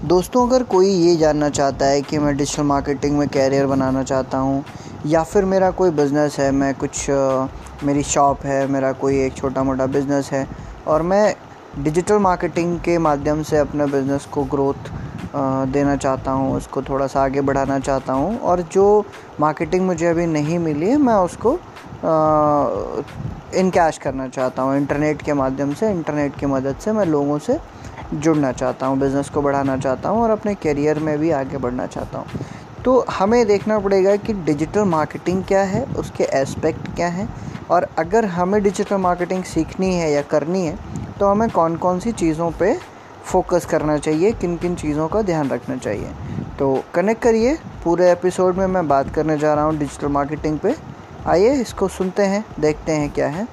दोस्तों, अगर कोई ये जानना चाहता है कि मैं डिजिटल मार्केटिंग में कैरियर बनाना चाहता हूँ, या फिर मेरा कोई बिज़नेस है, मैं कुछ मेरी शॉप है, मेरा कोई एक छोटा मोटा बिज़नेस है, और मैं डिजिटल मार्केटिंग के माध्यम से अपने बिज़नेस को ग्रोथ देना चाहता हूँ, उसको थोड़ा सा आगे बढ़ाना चाहता हूँ, और जो मार्केटिंग मुझे अभी नहीं मिली है, मैं उसको इन कैश करना चाहता हूँ। इंटरनेट के माध्यम से इंटरनेट की मदद से मैं लोगों से जुड़ना चाहता हूँ बिज़नेस को बढ़ाना चाहता हूँ और अपने करियर में भी आगे बढ़ना चाहता हूँ। तो हमें देखना पड़ेगा कि डिजिटल मार्केटिंग क्या है, उसके एस्पेक्ट क्या हैं और अगर हमें डिजिटल मार्केटिंग सीखनी है या करनी है तो हमें कौन कौन सी चीज़ों पे फोकस करना चाहिए किन किन चीज़ों का ध्यान रखना चाहिए। तो कनेक्ट करिए, पूरे एपिसोड में मैं बात करने जा रहा हूँ डिजिटल मार्केटिंग पे। आइए, इसको सुनते हैं, देखते हैं क्या है।